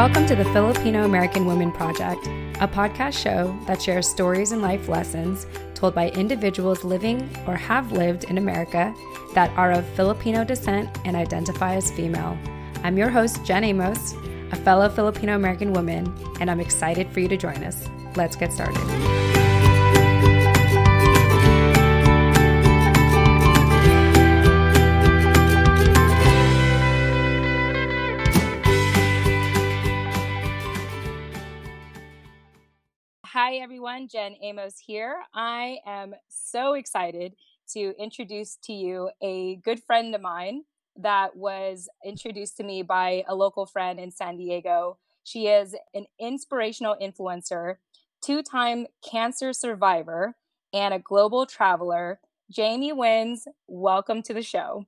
Welcome to the Filipino American Women Project, a podcast show that shares stories and life lessons told by individuals living or have lived in America that are of Filipino descent and identify as female. I'm your host, Jen Amos, a fellow Filipino American woman, and I'm excited for you to join us. Let's get started. Hi, everyone. Jen Amos here. I am so excited to introduce to you a good friend of mine that was introduced to me by a local friend in San Diego. She is an inspirational influencer, two time cancer survivor, and a global traveler. Jaymee Wins, welcome to the show.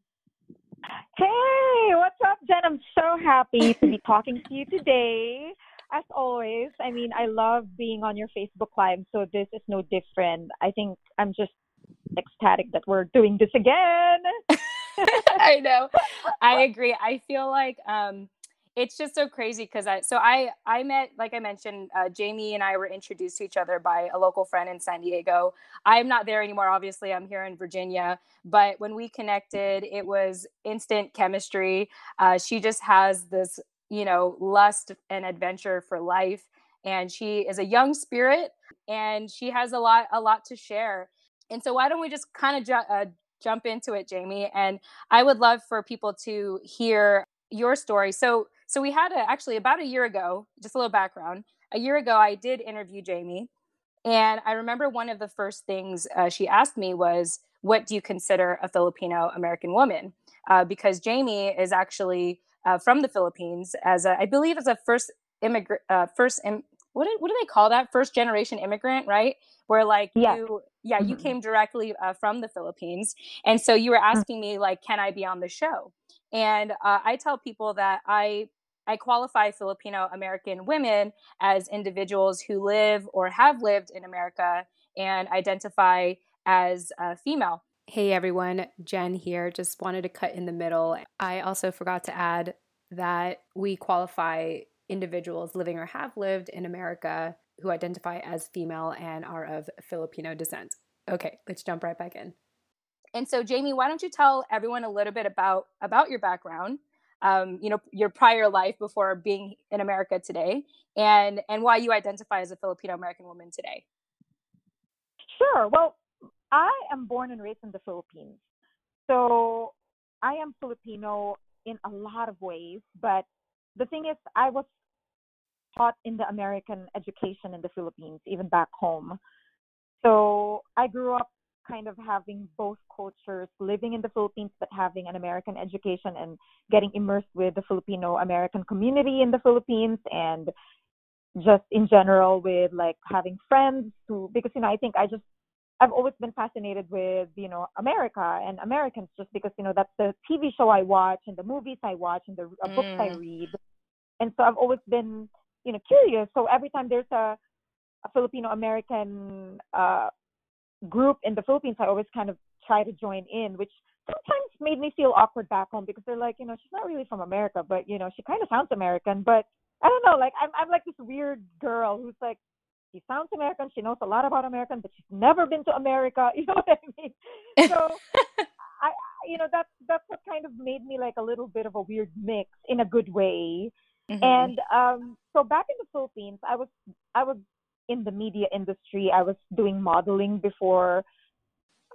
Hey, what's up, Jen? I'm so happy to be talking to you today. As always, I mean, I love being on your Facebook Live, so this is no different. I think I'm just ecstatic that we're doing this again. I know. I agree. I feel like um, it's just so crazy because I so I I met like I mentioned uh, Jaymee and I were introduced to each other by a local friend in San Diego. I'm not there anymore. Obviously, I'm here in Virginia. But when we connected, it was instant chemistry. Uh, she just has this you know lust and adventure for life, and she is a young spirit, and she has a lot a lot to share. And so why don't we just kind of ju- uh, jump into it, Jaymee? And I would love for people to hear your story. So so we had a, actually about a year ago, just a little background. A year ago, I did interview Jaymee, and I remember one of the first things uh, she asked me was, "What do you consider a Filipino American woman?" Uh, because Jaymee is actually uh, from the Philippines, as a, I believe as a first immigrant, uh, first Im- what do, what do they call that? First generation immigrant, right? Where like Yeah. you, yeah, you Mhm. came directly uh, from the Philippines, and so you were asking me like, "Can I be on the show?" And uh, I tell people that I I qualify Filipino American women as individuals who live or have lived in America and identify as uh, female. Hey everyone, Jen here. Just wanted to cut in the middle. I also forgot to add that we qualify individuals living or have lived in America who identify as female and are of Filipino descent. Okay, let's jump right back in. And so, Jaymee, why don't you tell everyone a little bit about about your background, um, you know, your prior life before being in America today, and and why you identify as a Filipino American woman today. Sure. Well, I am born and raised in the Philippines. So I am Filipino in a lot of ways, but the thing is, I was taught in the American education in the Philippines, even back home. So I grew up kind of having both cultures, living in the Philippines, but having an American education and getting immersed with the Filipino American community in the Philippines and just in general with like having friends who because you know I think I just I've always been fascinated with you know America and Americans just because you know that's the TV show I watch and the movies I watch and the uh, books I Mm. read and so I've always been you know curious so every time there's a, a Filipino American uh group in the Philippines I always kind of try to join in which sometimes made me feel awkward back home because they're like you know she's not really from America but you know she kind of sounds American but I don't know like I'm I'm like this weird girl who's like she sounds American. She knows a lot about American, but she's never been to America. You know what I mean? So I, you know, that's that's what kind of made me like a little bit of a weird mix in a good way. Mhm. And um, so back in the Philippines, I was I was in the media industry. I was doing modeling before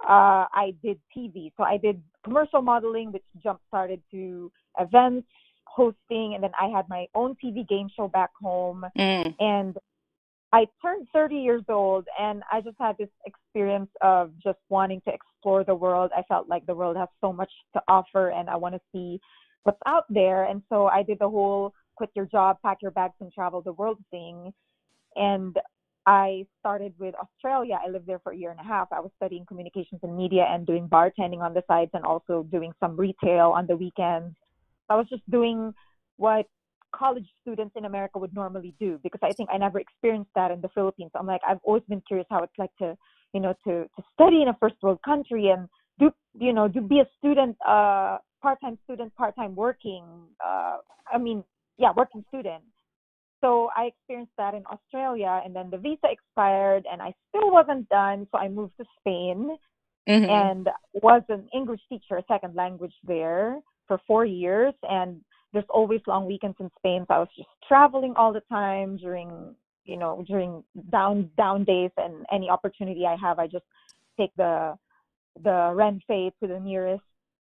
uh, I did TV. So I did commercial modeling, which jump started to events, hosting, and then I had my own TV game show back home Mm. and I turned 30 years old and I just had this experience of just wanting to explore the world. I felt like the world has so much to offer and I want to see what's out there. And so I did the whole quit your job, pack your bags and travel the world thing. And I started with Australia. I lived there for a year and a half. I was studying communications and media and doing bartending on the sides and also doing some retail on the weekends. I was just doing what college students in America would normally do because I think I never experienced that in the Philippines. I'm like I've always been curious how it's like to you know to to study in a first world country and do you know to be a student uh part time student part time working uh I mean yeah working student So I experienced that in Australia, and then the visa expired, and I still wasn't done. So I moved to Spain mm-hmm. and was an English teacher, a second language there for four years. And there's always long weekends in Spain, so I was just traveling all the time during you know during down down days and any opportunity I have, I just take the the Renfe to the nearest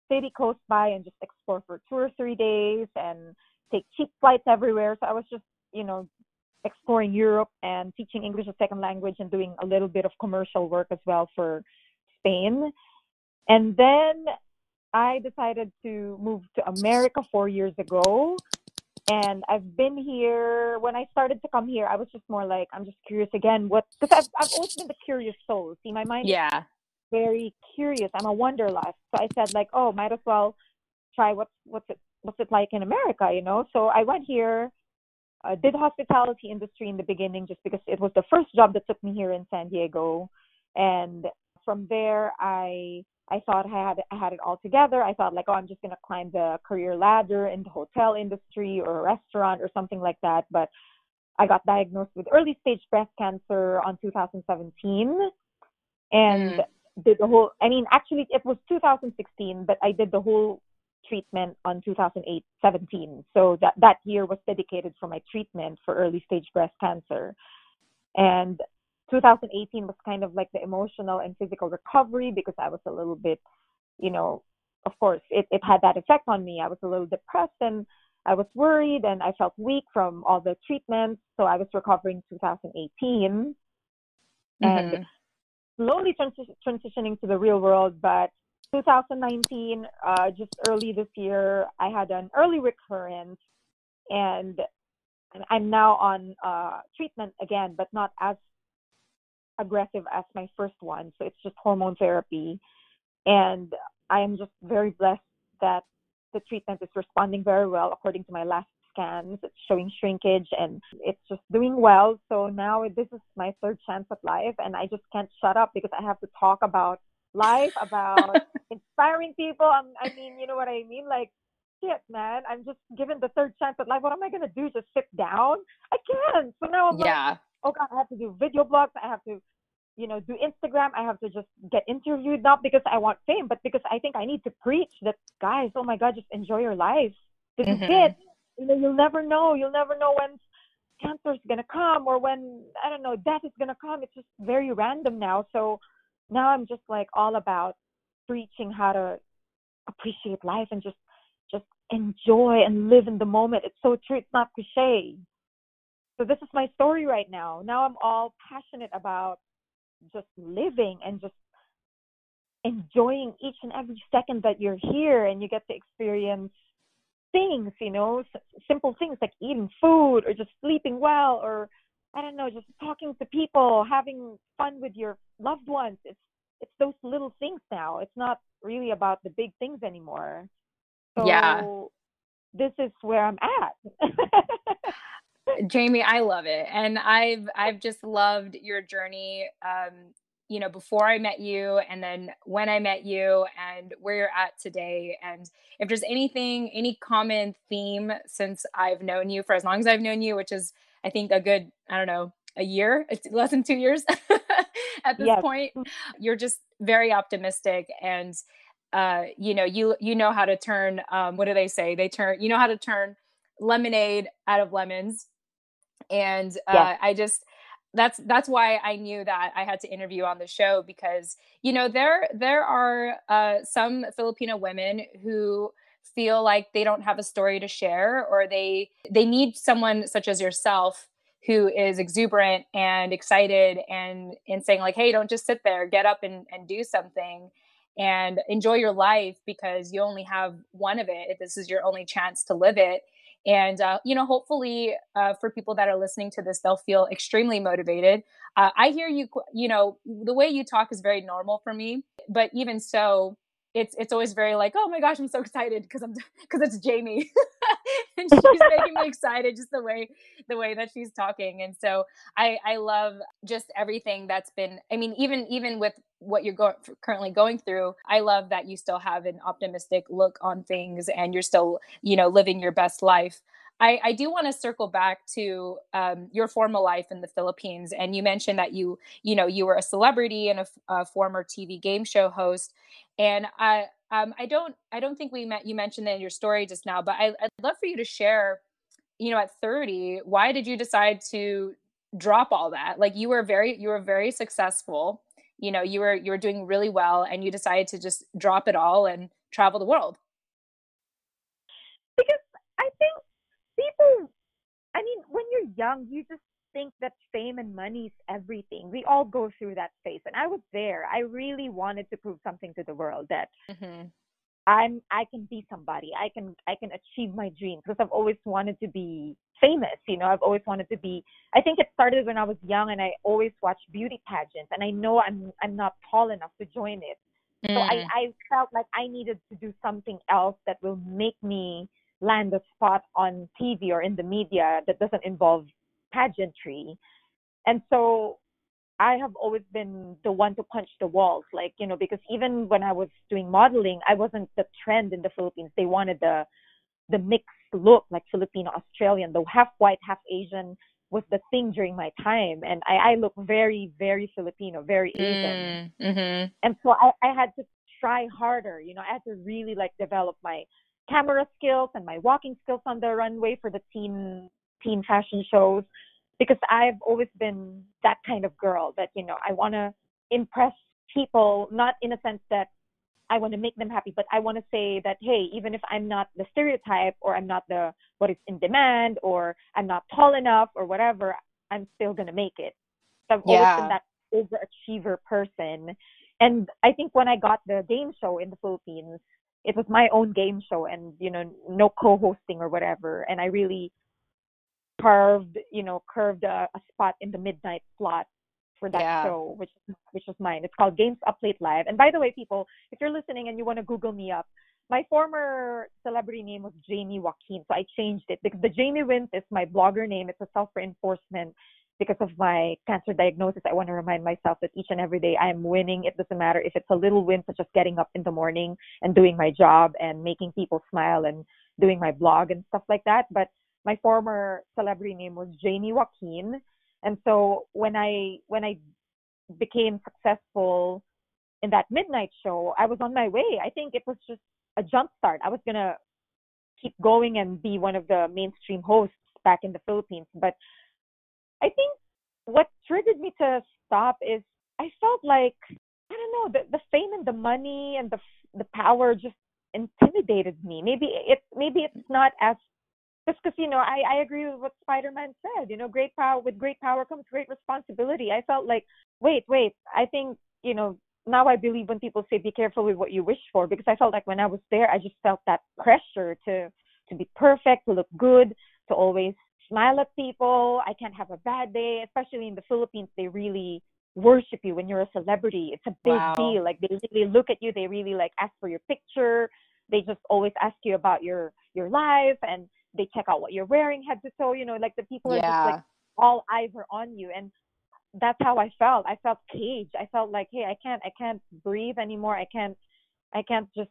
city close by and just explore for two or three days and take cheap flights everywhere. So I was just you know, exploring Europe and teaching English as second language and doing a little bit of commercial work as well for Spain. And then I decided to move to America four years ago. And I've been here when I started to come here. I was just more like, I'm just curious again. What? Because I've, I've always been the curious soul. See, my mind yeah very curious. I'm a wanderlust. So I said like, oh, might as well try what's what's it what's it like in America, you know? So I went here uh, did hospitality industry in the beginning just because it was the first job that took me here in San Diego, and from there I I thought I had I had it all together. I thought like, oh, I'm just gonna climb the career ladder in the hotel industry or a restaurant or something like that. But I got diagnosed with early stage breast cancer on 2017, and mm. did the whole. I mean, actually, it was 2016, but I did the whole treatment on 2008 17 so that that year was dedicated for my treatment for early stage breast cancer and 2018 was kind of like the emotional and physical recovery because i was a little bit you know of course it, it had that effect on me. I was a little depressed and i was worried and i felt weak from all the treatments. So i was recovering 2018 mm-hmm. and slowly transi- transitioning to the real world. But 2019, uh, just early this year, I had an early recurrence, and I'm now on uh, treatment again, but not as aggressive as my first one. So it's just hormone therapy, and I am just very blessed that the treatment is responding very well according to my last scans. It's showing shrinkage and it's just doing well. So now this is my third chance at life, and I just can't shut up because I have to talk about life, about inspiring people. I'm, I mean, you know what I mean? Like, shit, man, I'm just given the third chance at life. What am I gonna do? Just sit down? I can't. So now I'm yeah. like, oh god, I have to do video blogs. I have to, you know, do Instagram. I have to just get interviewed, not because I want fame, but because I think I need to preach that, guys. Oh my god, just enjoy your life. This mm-hmm. is it. You know, you'll never know. You'll never know when cancer is gonna come or when I don't know death is gonna come. It's just very random now. So now I'm just like all about preaching how to appreciate life and just just enjoy and live in the moment. It's so true. It's not cliche. So this is my story right now. Now I'm all passionate about just living and just enjoying each and every second that you're here and you get to experience things, you know, s- simple things like eating food or just sleeping well or I don't know, just talking to people, having fun with your loved ones. It's it's those little things now. It's not really about the big things anymore. So yeah. this is where I'm at. Jaymee, I love it. And I've I've just loved your journey um you know before I met you and then when I met you and where you're at today and if there's anything any common theme since I've known you for as long as I've known you which is I think a good I don't know a year it's less than 2 years at this yes. point you're just very optimistic and uh, you know you you know how to turn um, what do they say they turn you know how to turn lemonade out of lemons and uh, yes. i just that's that's why i knew that i had to interview on the show because you know there there are uh, some filipino women who feel like they don't have a story to share or they they need someone such as yourself who is exuberant and excited and and saying like hey don't just sit there. Get up and, and do something and enjoy your life because you only have one of it. If this is your only chance to live it and uh, you know hopefully uh, for people that are listening to this they'll feel extremely motivated. Uh, i hear you you know the way you talk is very normal for me but even so it's it's always very like oh my gosh i'm so excited because i'm because it's jaymee. And she's making me excited just the way the way that she's talking and so i i love just everything that's been i mean even even with what you're going currently going through i love that you still have an optimistic look on things and you're still you know living your best life I, I do want to circle back to um, your former life in the Philippines, and you mentioned that you, you know, you were a celebrity and a, a former TV game show host. And I, um, I don't, I don't think we met. You mentioned that in your story just now, but I, I'd love for you to share. You know, at 30, why did you decide to drop all that? Like you were very, you were very successful. You know, you were you were doing really well, and you decided to just drop it all and travel the world. Because I think people, I mean, when you're young, you just think that fame and money is everything. We all go through that phase, and I was there. I really wanted to prove something to the world that mm-hmm. I'm I can be somebody. I can I can achieve my dreams because I've always wanted to be famous. You know, I've always wanted to be. I think it started when I was young, and I always watched beauty pageants, and I know I'm I'm not tall enough to join it. Mm. So I mm. I felt like I needed to do something else that will make me land a spot on TV or in the media that doesn't involve pageantry. And so I have always been the one to punch the walls, like, you know, because even when I was doing modeling, I wasn't the trend in the Philippines. They wanted the the mixed look, like Filipino Australian, the half white, half Asian was the thing during my time. And I, I look very, very Filipino, very Asian. Mm, mm-hmm. And so I, I had to try harder, you know, I had to really like develop my camera skills and my walking skills on the runway for the teen teen fashion shows because I've always been that kind of girl that you know I want to impress people not in a sense that I want to make them happy but I want to say that hey even if I'm not the stereotype or I'm not the what is in demand or I'm not tall enough or whatever I'm still going to make it so I've yeah. always been that overachiever person and I think when I got the game show in the Philippines it was my own game show and you know no co-hosting or whatever. And i really carved you know curved a, a spot in the midnight slot for that yeah. show which which was mine. It's called games up late live. And by the way people if you're listening and you want to google me up my former celebrity name was jaymee joaquin so i changed it. Because the jaymee wins is my blogger name. It's a self-reinforcement because of my cancer diagnosis, I want to remind myself that each and every day I am winning. It doesn't matter if it's a little win, such as getting up in the morning and doing my job and making people smile and doing my blog and stuff like that. But my former celebrity name was Jaymee Joaquin. And so when I when I became successful in that midnight show, I was on my way. I think it was just a jump start. I was gonna keep going and be one of the mainstream hosts back in the Philippines. But I think what triggered me to stop is I felt like I don't know the the fame and the money and the the power just intimidated me. Maybe it maybe it's not as just because you know I I agree with what Spider-Man said. You know, great power with great power comes great responsibility. I felt like wait wait I think you know now I believe when people say be careful with what you wish for because I felt like when I was there I just felt that pressure to to be perfect, to look good, to always smile at people. I can't have a bad day, especially in the Philippines. They really worship you when you're a celebrity. It's a big wow. deal. Like they really look at you. They really like ask for your picture. They just always ask you about your your life and they check out what you're wearing head to toe. You know, like the people are just like all eyes are on you and that's how I felt. I felt caged. I felt like, hey, I can't I can't breathe anymore. I can't I can't just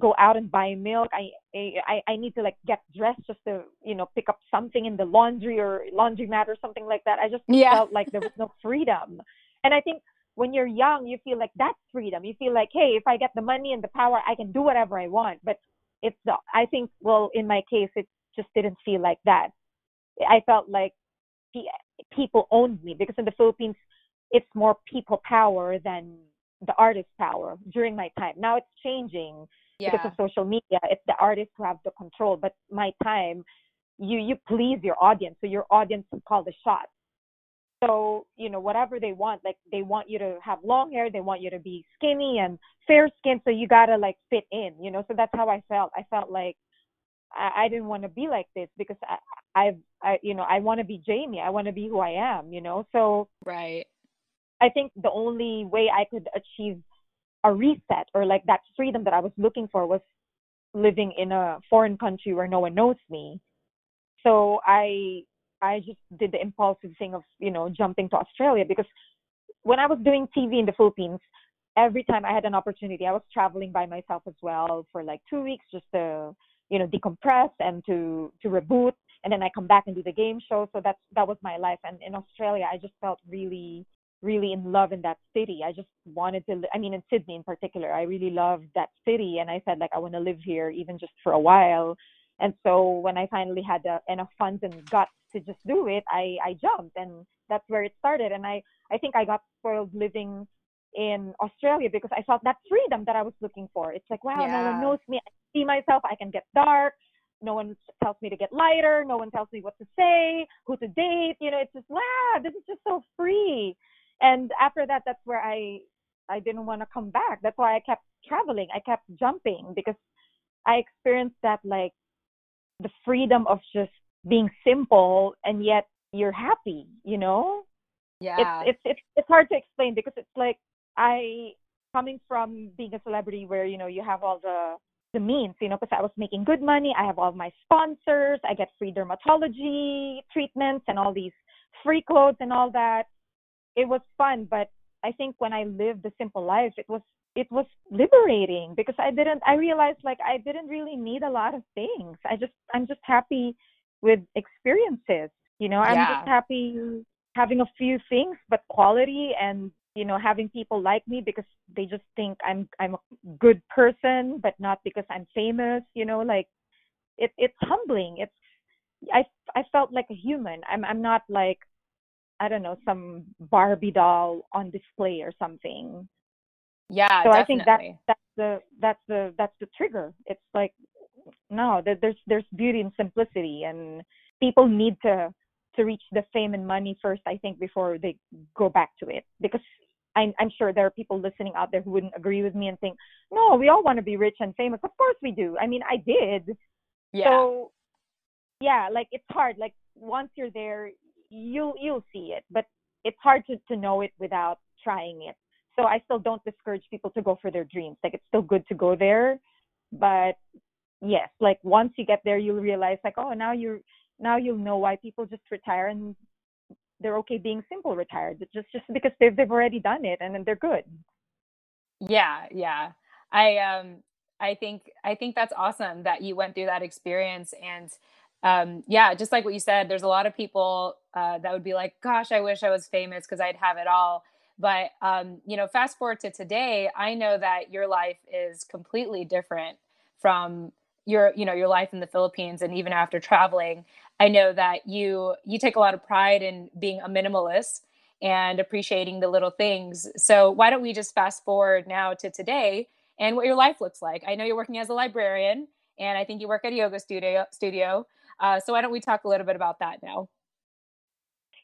go out and buy milk. I, I I need to like get dressed just to you know pick up something in the laundry or laundromat or something like that. I just yeah. felt like there was no freedom. And I think when you're young, you feel like that's freedom. You feel like, hey, if I get the money and the power, I can do whatever I want. But it's the I think well in my case, it just didn't feel like that. I felt like people owned me because in the Philippines, it's more people power than the artist power during my time. Now it's changing yeah. because of social media. It's the artists who have the control. But my time, you you please your audience, so your audience will call the shots. So you know whatever they want, like they want you to have long hair, they want you to be skinny and fair skinned, so you gotta like fit in, you know. So that's how I felt. I felt like I, I didn't want to be like this because I, I've I you know I want to be Jaymee. I want to be who I am, you know. So right. I think the only way I could achieve a reset or like that freedom that I was looking for was living in a foreign country where no one knows me. So I I just did the impulsive thing of, you know, jumping to Australia because when I was doing TV in the Philippines, every time I had an opportunity, I was traveling by myself as well for like two weeks just to you know decompress and to to reboot and then I come back and do the game show. So that's that was my life. And in Australia, I just felt really really in love in that city. I just wanted to. I mean, in Sydney in particular, I really loved that city, and I said like I want to live here even just for a while. And so when I finally had enough funds and guts to just do it, I I jumped, and that's where it started. And I I think I got spoiled living in Australia because I felt that freedom that I was looking for. It's like wow, yeah. no one knows me. I see myself. I can get dark. No one tells me to get lighter. No one tells me what to say, who to date. You know, it's just wow, this is just so free. And after that, that's where I I didn't want to come back. That's why I kept traveling. I kept jumping because I experienced that like the freedom of just being simple and yet you're happy, you know? Yeah. It's it's it's, it's hard to explain because it's like I coming from being a celebrity where you know you have all the the means, you know, because I was making good money. I have all my sponsors. I get free dermatology treatments and all these free clothes and all that. It was fun, but I think when I lived the simple life, it was it was liberating because I didn't I realized like I didn't really need a lot of things. I just I'm just happy with experiences. You know, I'm yeah. just happy having a few things but quality and you know having people like me because they just think I'm I'm a good person but not because I'm famous, you know, like it it's humbling. It's I I felt like a human. I'm I'm not like I don't know, some Barbie doll on display or something. Yeah, so definitely. I think that that's the that's the that's the trigger. It's like no, there's there's beauty in simplicity, and people need to to reach the fame and money first. I think before they go back to it, because I'm, I'm sure there are people listening out there who wouldn't agree with me and think, no, we all want to be rich and famous. Of course we do. I mean, I did. Yeah. So yeah, like it's hard. Like once you're there, you'll you'll see it, but it's hard to to know it without trying it so I still don't discourage people to go for their dreams. Like it's still good to go there, but yes, like once you get there, you'll realize like, oh, now you're now you'll know why people just retire and they're okay being simple retired. Just just because they've they've already done it and then they're good. Yeah, yeah. I um I think I think that's awesome that you went through that experience and um, yeah, just like what you said, there's a lot of people uh, that would be like, "Gosh, I wish I was famous because I'd have it all." But um, you know, fast forward to today, I know that your life is completely different from your you know your life in the Philippines and even after traveling. I know that you you take a lot of pride in being a minimalist and appreciating the little things. So why don't we just fast forward now to today and what your life looks like? I know you're working as a librarian, and I think you work at a yoga studio. Studio. Uh, so why don't we talk a little bit about that now?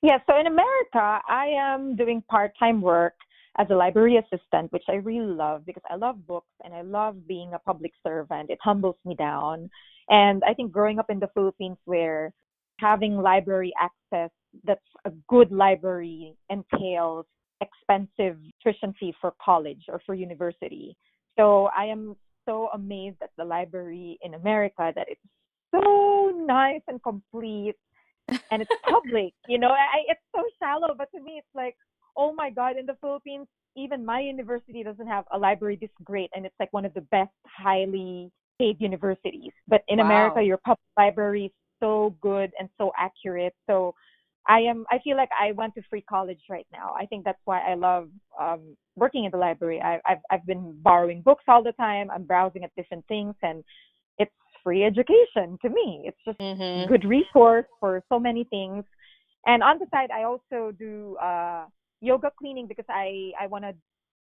Yeah, so in America, I am doing part time work as a library assistant, which I really love because I love books and I love being a public servant. It humbles me down. And I think growing up in the Philippines where having library access that's a good library entails expensive tuition fee for college or for university. So I am so amazed at the library in America that it's so nice and complete and it's public. You know, I, it's so shallow, but to me, it's like, oh my God, in the Philippines, even my university doesn't have a library this great, and it's like one of the best, highly paid universities. But in wow. America, your public library is so good and so accurate. So I am. I feel like I went to free college right now. I think that's why I love um, working in the library. I, I've I've been borrowing books all the time. I'm browsing at different things, and free education to me. It's just mm-hmm. good resource for so many things. And on the side, I also do uh, yoga cleaning because I I want to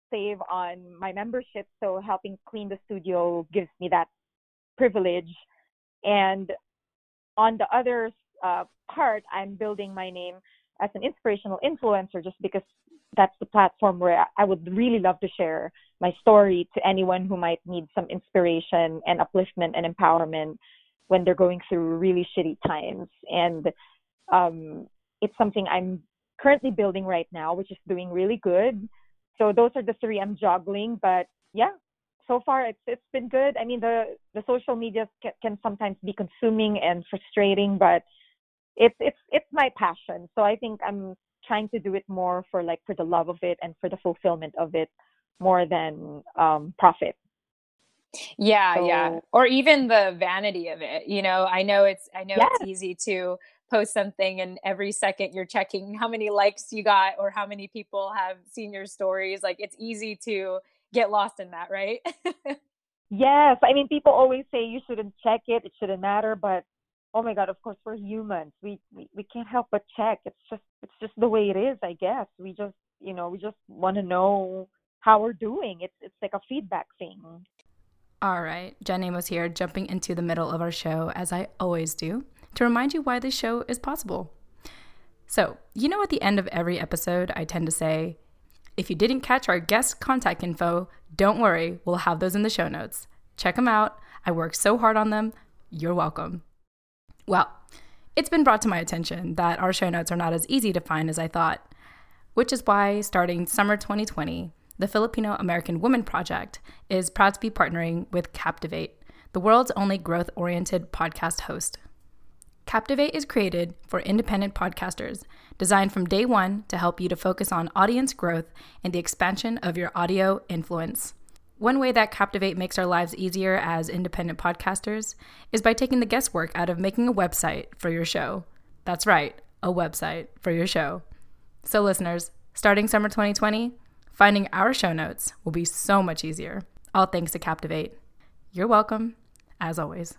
save on my membership. So helping clean the studio gives me that privilege. And on the other uh, part, I'm building my name as an inspirational influencer just because that's the platform where I would really love to share my story to anyone who might need some inspiration and upliftment and empowerment when they're going through really shitty times. And um, it's something I'm currently building right now, which is doing really good. So those are the three I'm juggling. But yeah, so far it's it's been good. I mean, the the social media can, can sometimes be consuming and frustrating, but it's it's it's my passion. So I think I'm trying to do it more for like for the love of it and for the fulfillment of it more than um, profit. Yeah, so, yeah. Or even the vanity of it. You know, I know it's I know yes. it's easy to post something and every second you're checking how many likes you got or how many people have seen your stories. Like it's easy to get lost in that, right? yes. I mean people always say you shouldn't check it, it shouldn't matter, but oh my god, of course we're humans. We, we we can't help but check. It's just it's just the way it is, I guess. We just you know, we just want to know how we're doing. It's it's like a feedback thing. All right, Jen Amos here, jumping into the middle of our show as I always do, to remind you why this show is possible. So, you know, at the end of every episode, I tend to say, if you didn't catch our guest contact info, don't worry, we'll have those in the show notes. Check them out. I worked so hard on them. You're welcome. Well, it's been brought to my attention that our show notes are not as easy to find as I thought, which is why starting summer 2020, the Filipino American Woman Project is proud to be partnering with Captivate, the world's only growth oriented podcast host. Captivate is created for independent podcasters, designed from day one to help you to focus on audience growth and the expansion of your audio influence. One way that Captivate makes our lives easier as independent podcasters is by taking the guesswork out of making a website for your show. That's right, a website for your show. So, listeners, starting summer 2020, finding our show notes will be so much easier. All thanks to Captivate. You're welcome, as always.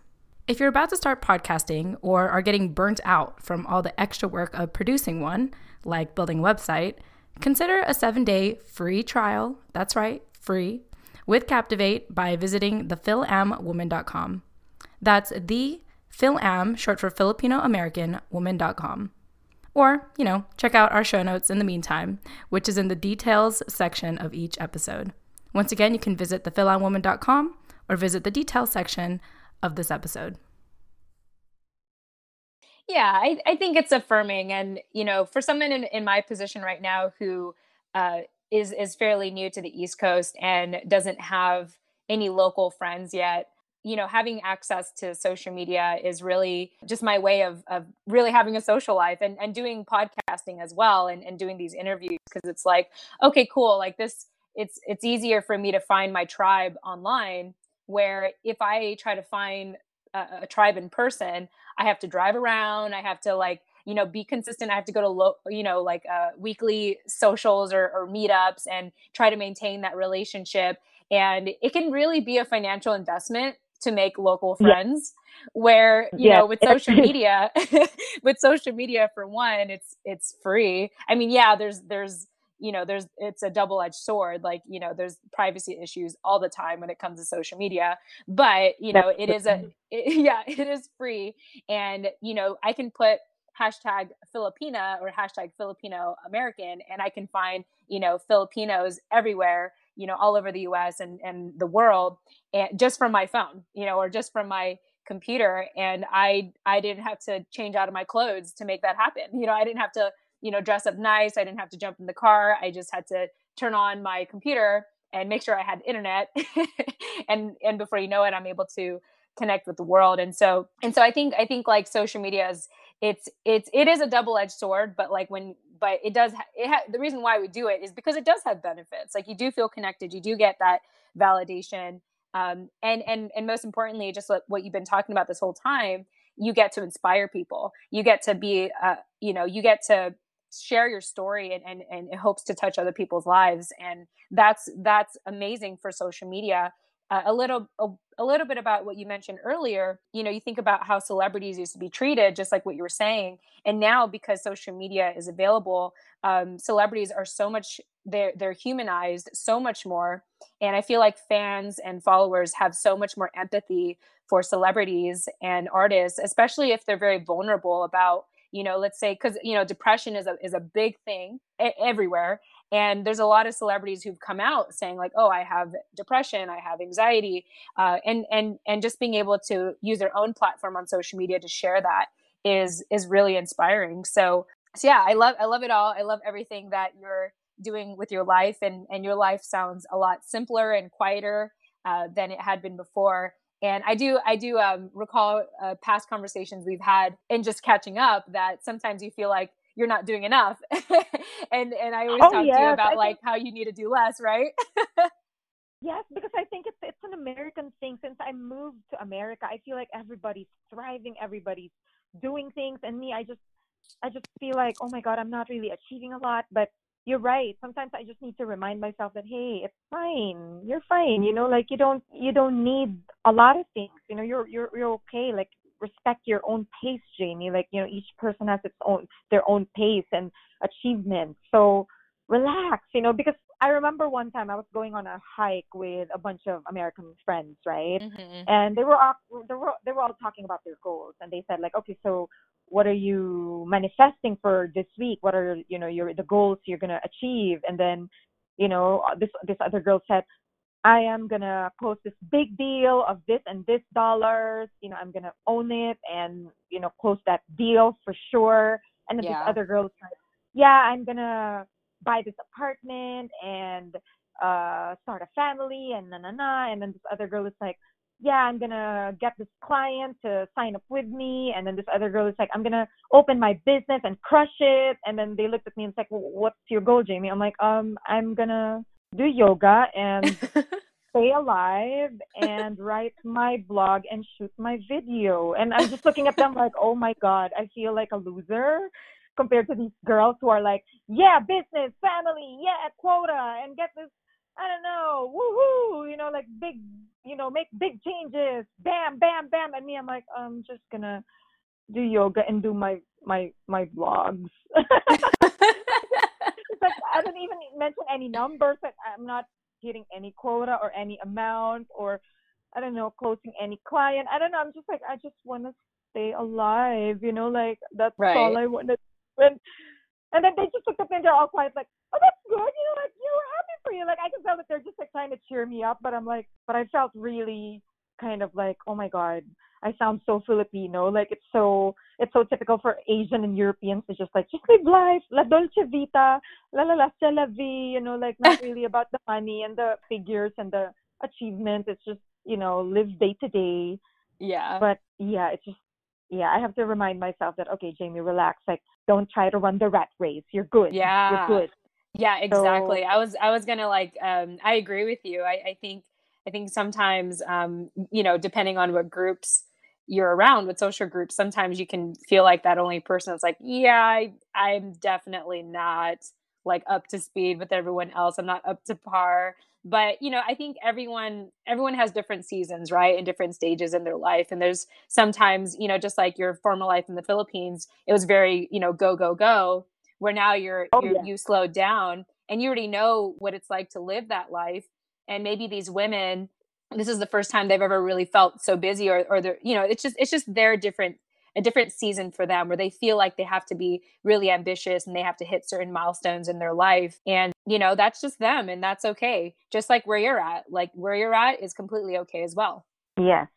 If you're about to start podcasting or are getting burnt out from all the extra work of producing one, like building a website, consider a seven day free trial. That's right, free with Captivate by visiting thefilamwoman.com. That's the Philam, short for Filipino American woman.com. Or, you know, check out our show notes in the meantime, which is in the details section of each episode. Once again, you can visit thefilamwoman.com or visit the details section of this episode. Yeah, I, I think it's affirming. And, you know, for someone in, in my position right now who uh, is is fairly new to the East Coast and doesn't have any local friends yet. You know, having access to social media is really just my way of of really having a social life and, and doing podcasting as well and, and doing these interviews because it's like, okay, cool, like this it's it's easier for me to find my tribe online where if I try to find a, a tribe in person, I have to drive around, I have to like you know be consistent. I have to go to lo- you know like uh, weekly socials or, or meetups and try to maintain that relationship. And it can really be a financial investment to make local friends yeah. where you yeah. know with social media with social media for one it's it's free. I mean yeah there's there's you know there's it's a double-edged sword. Like you know there's privacy issues all the time when it comes to social media. But you know it is a it, yeah it is free. And you know i can put hashtag Filipina or hashtag Filipino American, and I can find you know Filipinos everywhere, you know, all over the U.S. and and the world, and just from my phone, you know, or just from my computer, and I I didn't have to change out of my clothes to make that happen. You know, I didn't have to you know dress up nice. I didn't have to jump in the car. I just had to turn on my computer and make sure I had internet, and and before you know it, I'm able to connect with the world and so and so i think i think like social media is it's it's it is a double-edged sword but like when but it does it ha- the reason why we do it is because it does have benefits. Like you do feel connected you do get that validation um, and and and most importantly just what, what you've been talking about this whole time you get to inspire people. You get to be uh, you know you get to share your story and, and and it hopes to touch other people's lives and that's that's amazing for social media. Uh, a little a, a, little bit about what you mentioned earlier you know you think about how celebrities used to be treated just like what you were saying and now because social media is available um, celebrities are so much they're they're humanized so much more and i feel like fans and followers have so much more empathy for celebrities and artists especially if they're very vulnerable about you know let's say because you know depression is a is a big thing everywhere. And there's a lot of celebrities who've come out saying like oh i have depression i have anxiety uh, and and and just being able to use their own platform on social media to share that is is really inspiring. So so yeah i love i love it all. I love everything that you're doing with your life and and your life sounds a lot simpler and quieter uh, than it had been before and i do i do um, recall uh, past conversations we've had and just catching up that sometimes you feel like you're not doing enough. and and I always oh, talk yes. to you about I like think... how you need to do less, right? Yes, because I think it's it's an American thing. Since I moved to America, I feel like everybody's thriving, everybody's doing things, and me, I just I just feel like, oh my god, I'm not really achieving a lot. But you're right. Sometimes I just need to remind myself that hey, it's fine. You're fine. You know, like you don't you don't need a lot of things. You know, you're you're you're okay. Like respect your own pace, Jaymee. Like you know, each person has its own their own pace and achievements. So relax. You know, because I remember one time I was going on a hike with a bunch of American friends, right? Mhm. And they were all they were they were all talking about their goals, and they said like, okay, so what are you manifesting for this week? What are you know your the goals you're gonna achieve? And then, you know, this this other girl said, I am gonna post this big deal of this and this dollars. You know, I'm gonna own it and you know close that deal for sure. And then Yeah. this other girl like, yeah, I'm gonna buy this apartment and uh start a family and na na na. And then this other girl is like, yeah, I'm gonna get this client to sign up with me. And then this other girl is like, I'm gonna open my business and crush it. And then they looked at me and was like, well, what's your goal, Jaymee? I'm like, um, I'm gonna do yoga and stay alive and write my blog and shoot my video. And I'm just looking at them like, oh my God, I feel like a loser compared to these girls who are like, yeah, business, family, yeah, quota, and get this, I don't know, woohoo, you know, like big, you know, make big changes, bam, bam, bam. And me, I'm like, I'm just gonna do yoga and do my my my blogs. it's like I don't even mention any numbers. Like I'm not hitting any quota or any amount or I don't know closing any client. I don't know. I'm just like I just want to stay alive. You know, like that's all Right. I want to. And and then they just looked me and they're all quiet, like, oh, that's good. You know, like you were for you. Like I can tell that they're just like trying to cheer me up. But I'm like, but I felt really kind of like, oh my god. I sound so Filipino. Like it's so it's so typical for Asian and Europeans to just like just live life, la dolce vita, la la la c'est la vie, you know, like not really about the money and the figures and the achievements. It's just, you know, live day to day. yeah. But yeah, it's just yeah, I have to remind myself that okay, Jaymee, relax. Like don't try to run the rat race. You're good. Yeah. You're good. Yeah, exactly. So- I was I was gonna like um I agree with you. I, I think I think sometimes um you know, depending on what groups you're around with social groups, sometimes you can feel like that only person that's like, yeah, I I'm definitely not like up to speed with everyone else. I'm not up to par. But you know, I think everyone everyone has different seasons, right? And different stages in their life. And there's sometimes, you know, just like your former life in the Philippines, it was very, you know, go, go, go where now you're, Oh, you're yeah. you slowed down and you already know what it's like to live that life and maybe these women this is the first time they've ever really felt so busy or or they're you know it's just it's just their different a different season for them where they feel like they have to be really ambitious and they have to hit certain milestones in their life and you know that's just them and that's okay just like where you're at like where you're at is completely okay as well Yes.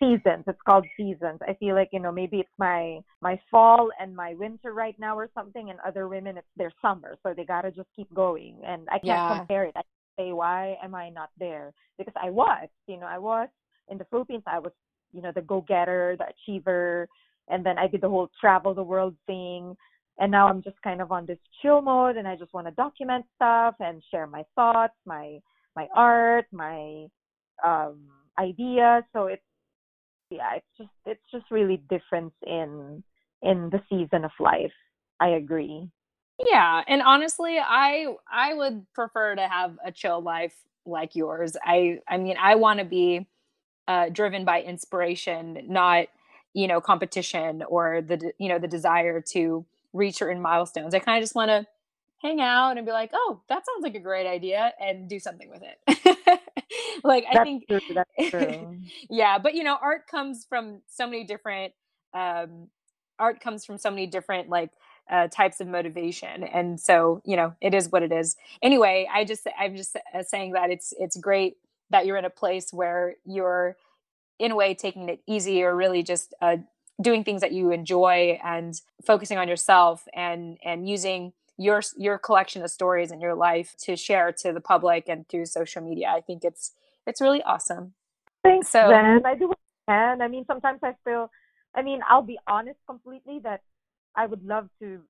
Seasons. It's called seasons. I feel like, you know, maybe it's my my fall and my winter right now or something and other women it's their summer. So they gotta just keep going. And I can't Yeah. compare it. I can't say why am I not there? Because I was, you know, I was in the Philippines, I was, you know, the go getter, the achiever, and then I did the whole travel the world thing. And now I'm just kind of on this chill mode and I just want to document stuff and share my thoughts, my my art, my um ideas. So it's yeah, it's just it's just really different in in the season of life. I agree. Yeah, and honestly, I I would prefer to have a chill life like yours. I I mean, I want to be uh, driven by inspiration, not you know competition or the you know the desire to reach certain milestones. I kind of just want to hang out and be like, oh, that sounds like a great idea, and do something with it. like I think true. That's true. yeah but you know art comes from so many different um art comes from so many different like uh, types of motivation and so you know it is what it is anyway i just i'm just uh, saying that it's it's great that you're in a place where you're in a way taking it easy or really just uh, doing things that you enjoy and focusing on yourself and and using your your collection of stories in your life to share to the public and through social media i think it's it's really awesome Thanks, So-. I do what I can. I mean, sometimes I feel. I mean, I'll be honest completely that I would love to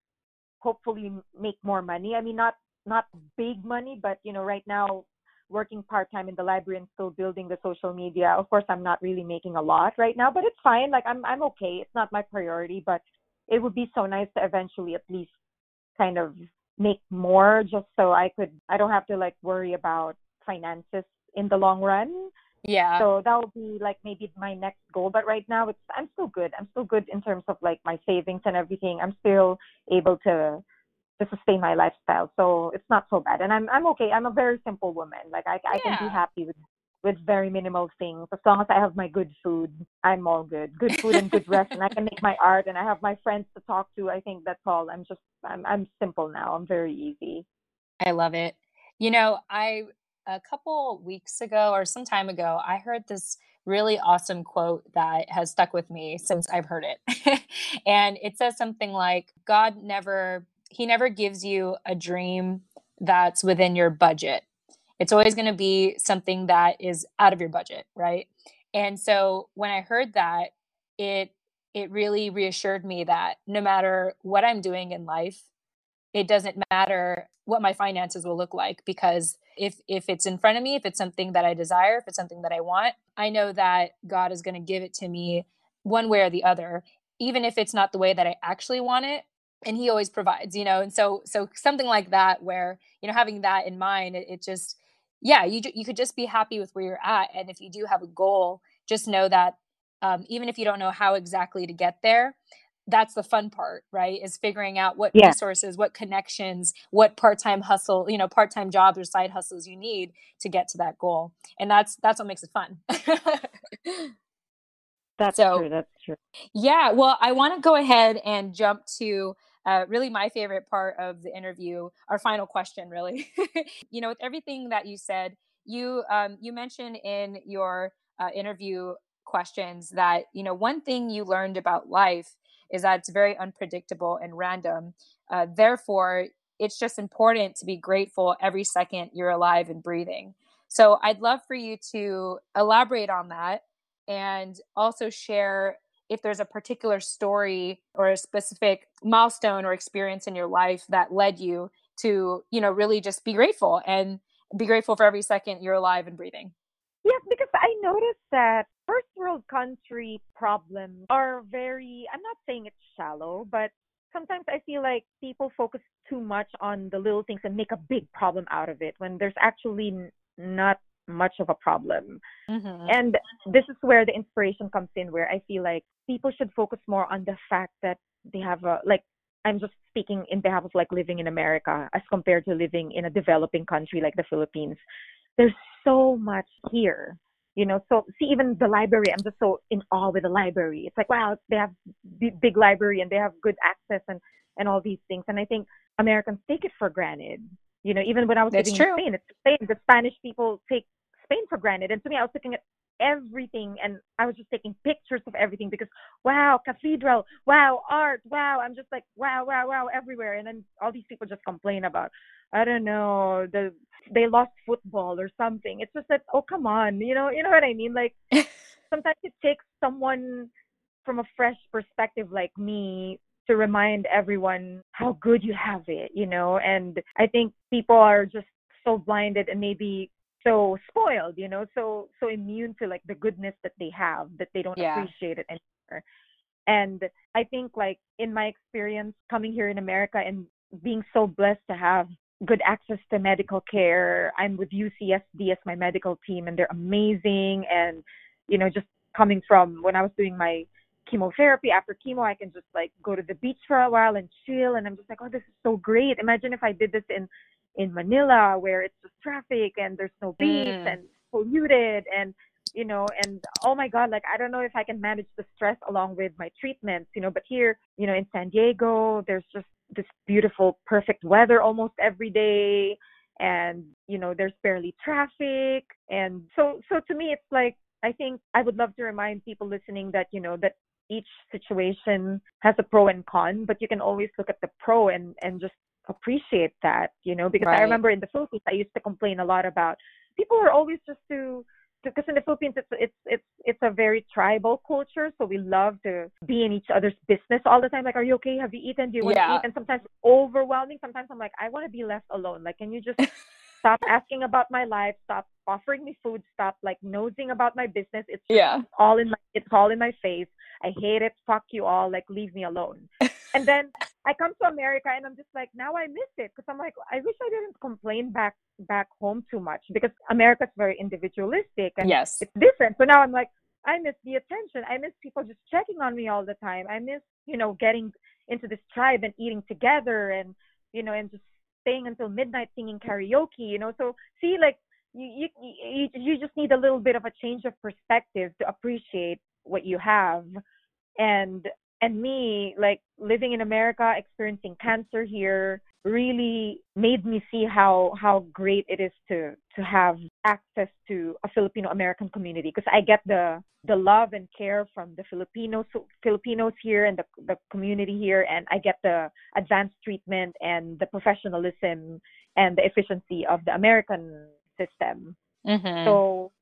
hopefully make more money. I mean, not not big money, but you know, right now working part time in the library and still building the social media. Of course, I'm not really making a lot right now, but it's fine. Like I'm I'm okay. It's not my priority, but it would be so nice to eventually at least kind of make more just so I could I don't have to like worry about finances in the long run. Yeah. So that would be like maybe my next goal. But right now it's I'm still good. I'm still good in terms of like my savings and everything. I'm still able to to sustain my lifestyle. So it's not so bad. And I'm I'm okay. I'm a very simple woman. Like I I can be happy with with very minimal things. As long as I have my good food, I'm all good. Good food and good rest and I can make my art and I have my friends to talk to. I think that's all. I'm just I'm I'm simple now. I'm very easy. I love it. You know, I a couple weeks ago or some time ago, I heard this really awesome quote that has stuck with me since I've heard it. and it says something like God never he never gives you a dream that's within your budget. It's always going to be something that is out of your budget, right? And so when I heard that, it it really reassured me that no matter what I'm doing in life, it doesn't matter what my finances will look like because if if it's in front of me if it's something that i desire if it's something that i want i know that god is going to give it to me one way or the other even if it's not the way that i actually want it and he always provides you know and so so something like that where you know having that in mind it, it just yeah you you could just be happy with where you're at and if you do have a goal just know that um, even if you don't know how exactly to get there that's the fun part right is figuring out what yeah. resources what connections what part-time hustle you know part-time jobs or side hustles you need to get to that goal and that's that's what makes it fun that's so, true that's true yeah well i want to go ahead and jump to uh, really my favorite part of the interview our final question really you know with everything that you said you um, you mentioned in your uh, interview questions that you know one thing you learned about life is that it's very unpredictable and random. Uh, therefore, it's just important to be grateful every second you're alive and breathing. So, I'd love for you to elaborate on that and also share if there's a particular story or a specific milestone or experience in your life that led you to, you know, really just be grateful and be grateful for every second you're alive and breathing. Yes, because I noticed that first world country problems are very, I'm not saying it's shallow, but sometimes I feel like people focus too much on the little things and make a big problem out of it when there's actually not much of a problem. Mm-hmm. And this is where the inspiration comes in, where I feel like people should focus more on the fact that they have a, like, I'm just speaking in behalf of like living in America as compared to living in a developing country like the Philippines. There's so much here you know? So see even the library i'm just so in awe with the library. It's like wow they have big library and they have good access and and all these things. And i think americans take it for granted you know? Even when i was That's living true. in spain it's spain the spanish people take spain for granted. And to me i was looking at everything and I was just taking pictures of everything because wow, cathedral, wow, art, wow. I'm just like wow, wow, wow everywhere. And then all these people just complain about I don't know, the they lost football or something. It's just that oh come on, you know, you know what I mean? Like sometimes it takes someone from a fresh perspective like me to remind everyone how good you have it, you know, and I think people are just so blinded and maybe so spoiled, you know, so so immune to like the goodness that they have that they don't yeah. appreciate it anymore. And I think like in my experience coming here in America and being so blessed to have good access to medical care. I'm with UCSD as my medical team and they're amazing and you know just coming from when I was doing my chemotherapy after chemo I can just like go to the beach for a while and chill and I'm just like oh this is so great. Imagine if I did this in in Manila where it's just traffic and there's no beach mm. and polluted and you know and oh my god like i don't know if i can manage the stress along with my treatments you know but here you know in san diego there's just this beautiful perfect weather almost every day and you know there's barely traffic and so so to me it's like i think i would love to remind people listening that you know that each situation has a pro and con but you can always look at the pro and and just appreciate that, you know, because right. I remember in the Philippines, I used to complain a lot about people were always just to because in the Philippines it's it's it's it's a very tribal culture, so we love to be in each other's business all the time. Like, are you okay? Have you eaten? Do you want yeah. to eat? And sometimes overwhelming. Sometimes I'm like, I want to be left alone. Like, can you just stop asking about my life, stop offering me food, stop like nosing about my business. It's yeah, all in my it's all in my face. I hate it. Fuck you all. Like leave me alone. and then I come to America and I'm just like now I miss it because I'm like I wish I didn't complain back back home too much because America's very individualistic and yes. it's different. So now I'm like I miss the attention. I miss people just checking on me all the time. I miss you know getting into this tribe and eating together and you know and just staying until midnight singing karaoke. You know so see like you, you you just need a little bit of a change of perspective to appreciate what you have and and me like living in america experiencing cancer here really made me see how how great it is to to have access to a filipino american community because i get the the love and care from the filipinos filipinos here and the the community here and i get the advanced treatment and the professionalism and the efficiency of the american system. Mm-hmm. So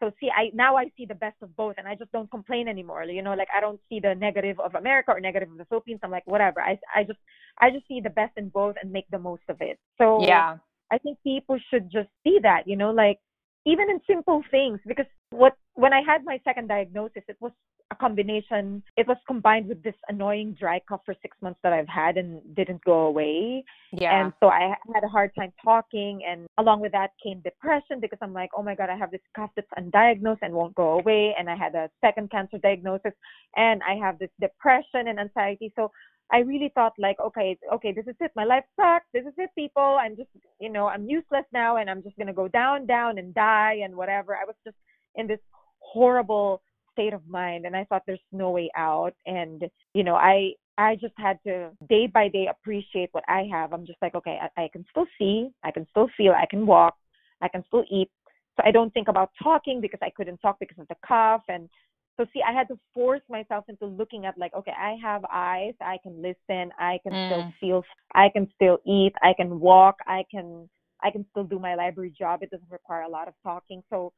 so see I now I see the best of both and I just don't complain anymore. You know, like I don't see the negative of America or negative of the Philippines. I'm like whatever. I I just I just see the best in both and make the most of it. So yeah. I think people should just see that, you know, like even in simple things because what when I had my second diagnosis, it was a combination. It was combined with this annoying dry cough for six months that I've had and didn't go away. Yeah. And so I had a hard time talking. And along with that came depression because I'm like, oh my God, I have this cough that's undiagnosed and won't go away. And I had a second cancer diagnosis and I have this depression and anxiety. So I really thought like, okay, okay, this is it. My life sucks. This is it, people. I'm just, you know, I'm useless now and I'm just going to go down, down and die and whatever. I was just in this horrible state of mind and I thought there's no way out and you know I I just had to day by day appreciate what I have. I'm just like okay, I, I can still see, I can still feel, I can walk, I can still eat. So I don't think about talking because I couldn't talk because of the cough and so see I had to force myself into looking at like okay, I have eyes, I can listen, I can mm. still feel, I can still eat, I can walk, I can I can still do my library job. It doesn't require a lot of talking. So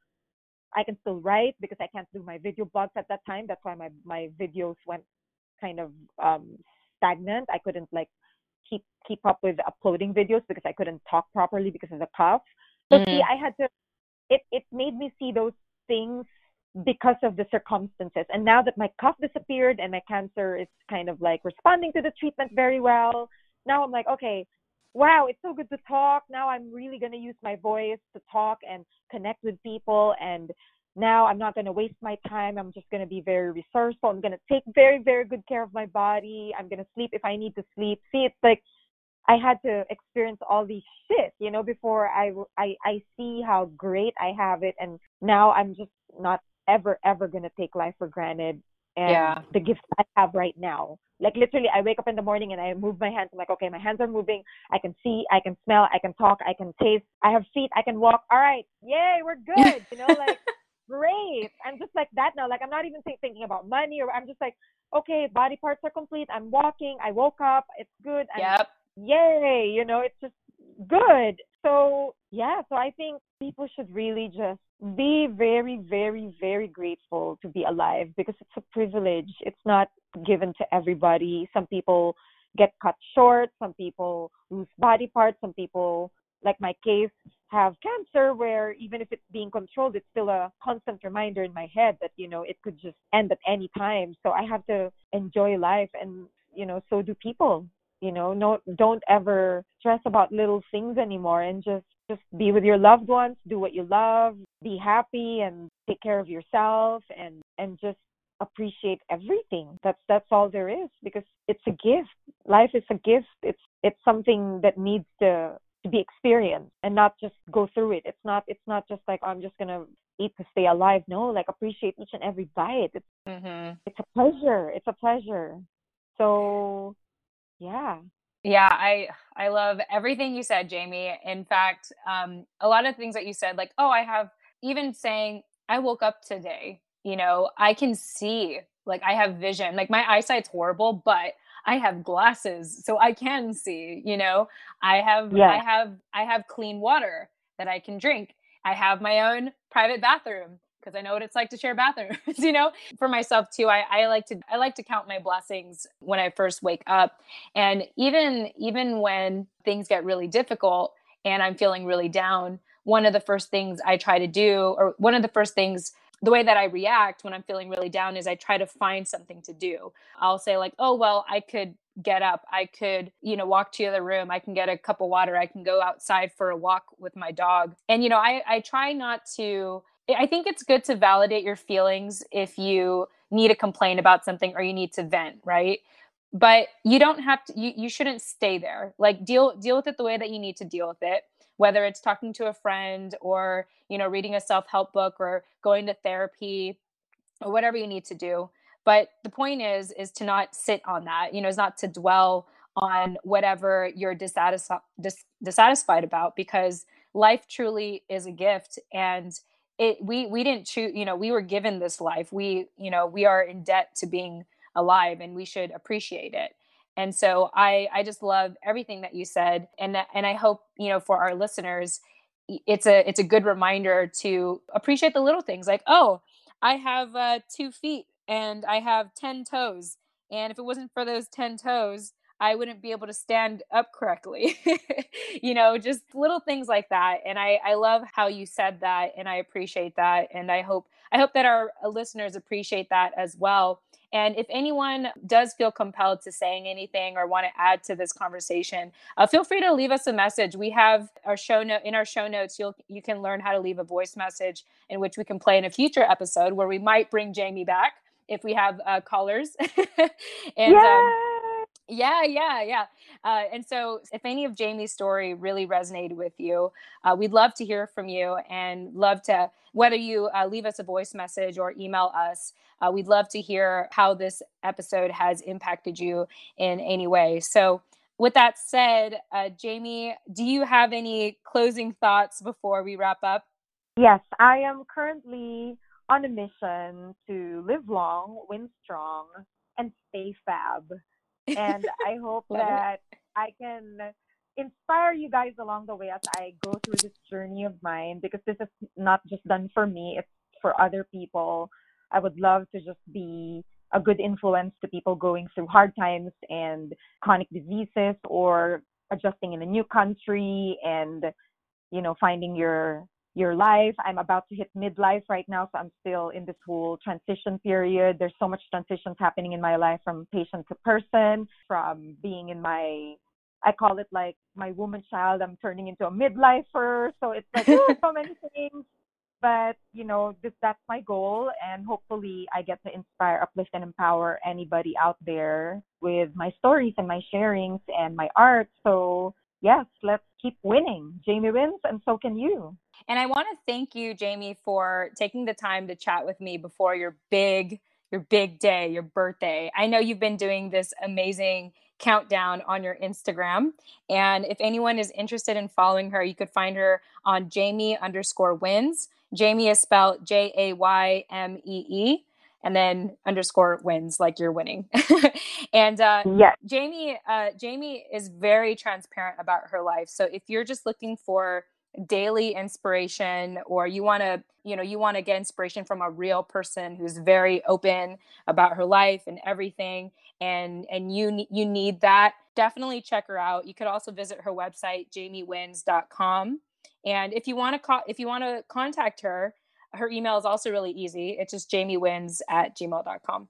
I can still write because I can't do my video blogs at that time. That's why my my videos went kind of um, stagnant. I couldn't like keep keep up with uploading videos because I couldn't talk properly because of the cough. So mm-hmm. see, I had to. It it made me see those things because of the circumstances. And now that my cough disappeared and my cancer is kind of like responding to the treatment very well, now I'm like, okay, wow, it's so good to talk. Now I'm really going to use my voice to talk and connect with people. And now I'm not going to waste my time. I'm just going to be very resourceful. I'm going to take very, very good care of my body. I'm going to sleep if I need to sleep. See, it's like I had to experience all these shit, you know, before I, I, I see how great I have it. And now I'm just not ever, ever going to take life for granted and yeah. the gifts I have right now. Like literally, I wake up in the morning and I move my hands. I'm like, okay, my hands are moving. I can see, I can smell, I can talk, I can taste. I have feet, I can walk. All right, yay, we're good. You know, like great. I'm just like that now. Like I'm not even th- thinking about money, or I'm just like, okay, body parts are complete. I'm walking. I woke up. It's good. I'm, yep. Yay. You know, it's just good. So yeah, so I think people should really just be very, very, very grateful to be alive because it's a privilege. It's not given to everybody. Some people get cut short, some people lose body parts, some people, like my case, have cancer where even if it's being controlled, it's still a constant reminder in my head that, you know, it could just end at any time. So I have to enjoy life and, you know, so do people. You know, no don't ever stress about little things anymore and just just be with your loved ones, do what you love, be happy and take care of yourself and and just appreciate everything. That's that's all there is because it's a gift. Life is a gift. It's it's something that needs to to be experienced and not just go through it. It's not it's not just like I'm just gonna eat to stay alive. No, like appreciate each and every bite. It's mm-hmm. it's a pleasure. It's a pleasure. So yeah yeah, I I love everything you said, Jaymee. In fact, um, a lot of things that you said, like, oh, I have even saying I woke up today. You know, I can see, like, I have vision. Like, my eyesight's horrible, but I have glasses, so I can see. You know, I have yeah. I have I have clean water that I can drink. I have my own private bathroom because I know what it's like to share bathrooms, you know? For myself too, I, I like to I like to count my blessings when I first wake up. And even even when things get really difficult and I'm feeling really down, one of the first things I try to do, or one of the first things the way that I react when I'm feeling really down is I try to find something to do. I'll say, like, oh, well, I could get up. I could, you know, walk to the other room. I can get a cup of water. I can go outside for a walk with my dog. And, you know, I, I try not to, I think it's good to validate your feelings if you need to complain about something or you need to vent, right? But you don't have to, you, you shouldn't stay there. Like deal, deal with it the way that you need to deal with it whether it's talking to a friend or you know reading a self-help book or going to therapy or whatever you need to do but the point is is to not sit on that you know is not to dwell on whatever you're dissatisfied dis- dissatisfied about because life truly is a gift and it we we didn't choose you know we were given this life we you know we are in debt to being alive and we should appreciate it and so I I just love everything that you said and and I hope, you know, for our listeners it's a it's a good reminder to appreciate the little things like, "Oh, I have uh 2 feet and I have 10 toes." And if it wasn't for those 10 toes, I wouldn't be able to stand up correctly. you know, just little things like that. And I, I love how you said that and I appreciate that. And I hope I hope that our listeners appreciate that as well. And if anyone does feel compelled to saying anything or want to add to this conversation, uh, feel free to leave us a message. We have our show note in our show notes. You'll you can learn how to leave a voice message in which we can play in a future episode where we might bring Jaymee back if we have uh, callers. and um, yeah, yeah, yeah. Uh, and so, if any of Jaymee's story really resonated with you, uh, we'd love to hear from you and love to, whether you uh, leave us a voice message or email us, uh, we'd love to hear how this episode has impacted you in any way. So, with that said, uh, Jaymee, do you have any closing thoughts before we wrap up? Yes, I am currently on a mission to live long, win strong, and stay fab and I hope that I can inspire you guys along the way as I go through this journey of mine because this is not just done for me, it's for other people. I would love to just be a good influence to people going through hard times and chronic diseases or adjusting in a new country and you know finding your your life. I'm about to hit midlife right now, so I'm still in this whole transition period. There's so much transitions happening in my life from patient to person, from being in my I call it like my woman child. I'm turning into a midlifer. So it's like so many things. But you know, this that's my goal and hopefully I get to inspire, uplift and empower anybody out there with my stories and my sharings and my art. So yes, let's keep winning. Jaymee wins and so can you. And I want to thank you, Jaymee, for taking the time to chat with me before your big, your big day, your birthday. I know you've been doing this amazing countdown on your Instagram. And if anyone is interested in following her, you could find her on Jaymee underscore wins. Jaymee is spelled J A Y M E E and then underscore wins like you're winning. and uh, yeah. Jaymee, uh, Jaymee is very transparent about her life. So if you're just looking for daily inspiration or you want to you know you want to get inspiration from a real person who's very open about her life and everything and and you you need that definitely check her out you could also visit her website jaymeewins.com and if you want to call if you want to contact her her email is also really easy it's just jaymeewins at gmail.com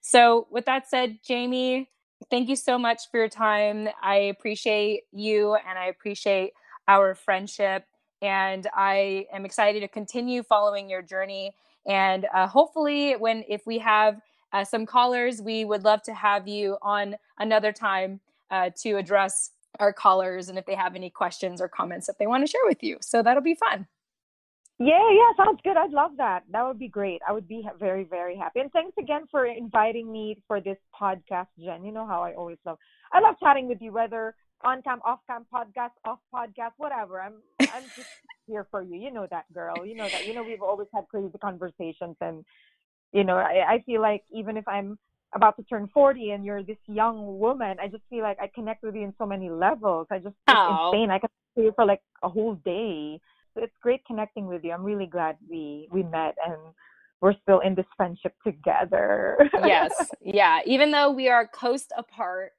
so with that said jaymee thank you so much for your time i appreciate you and i appreciate our friendship. And I am excited to continue following your journey. And uh, hopefully, when if we have uh, some callers, we would love to have you on another time uh, to address our callers and if they have any questions or comments that they want to share with you. So that'll be fun. Yeah, yeah, sounds good. I'd love that. That would be great. I would be very, very happy. And thanks again for inviting me for this podcast, Jen. You know how I always love. I love chatting with you, whether on cam, off cam, podcast, off podcast, whatever. I'm I'm just here for you. You know that, girl. You know that. You know we've always had crazy conversations, and you know I, I feel like even if I'm about to turn 40 and you're this young woman, I just feel like I connect with you in so many levels. I just it's oh. insane. I can see you for like a whole day. It's great connecting with you. I'm really glad we we met and we're still in this friendship together. yes. Yeah. Even though we are coast apart,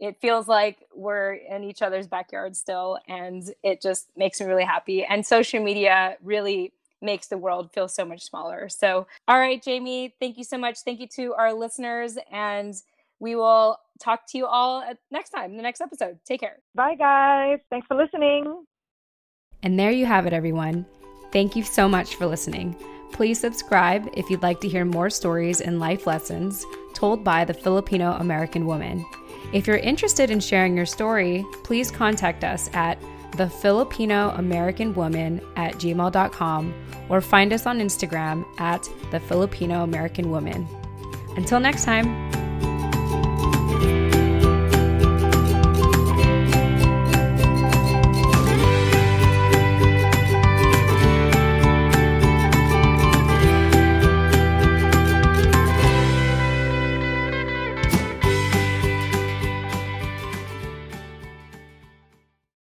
it feels like we're in each other's backyard still and it just makes me really happy and social media really makes the world feel so much smaller so all right jaymee thank you so much thank you to our listeners and we will talk to you all next time in the next episode take care bye guys thanks for listening and there you have it everyone thank you so much for listening please subscribe if you'd like to hear more stories and life lessons told by the filipino american woman if you're interested in sharing your story, please contact us at the Filipino American Woman at gmail.com or find us on Instagram at the Filipino American Woman. Until next time.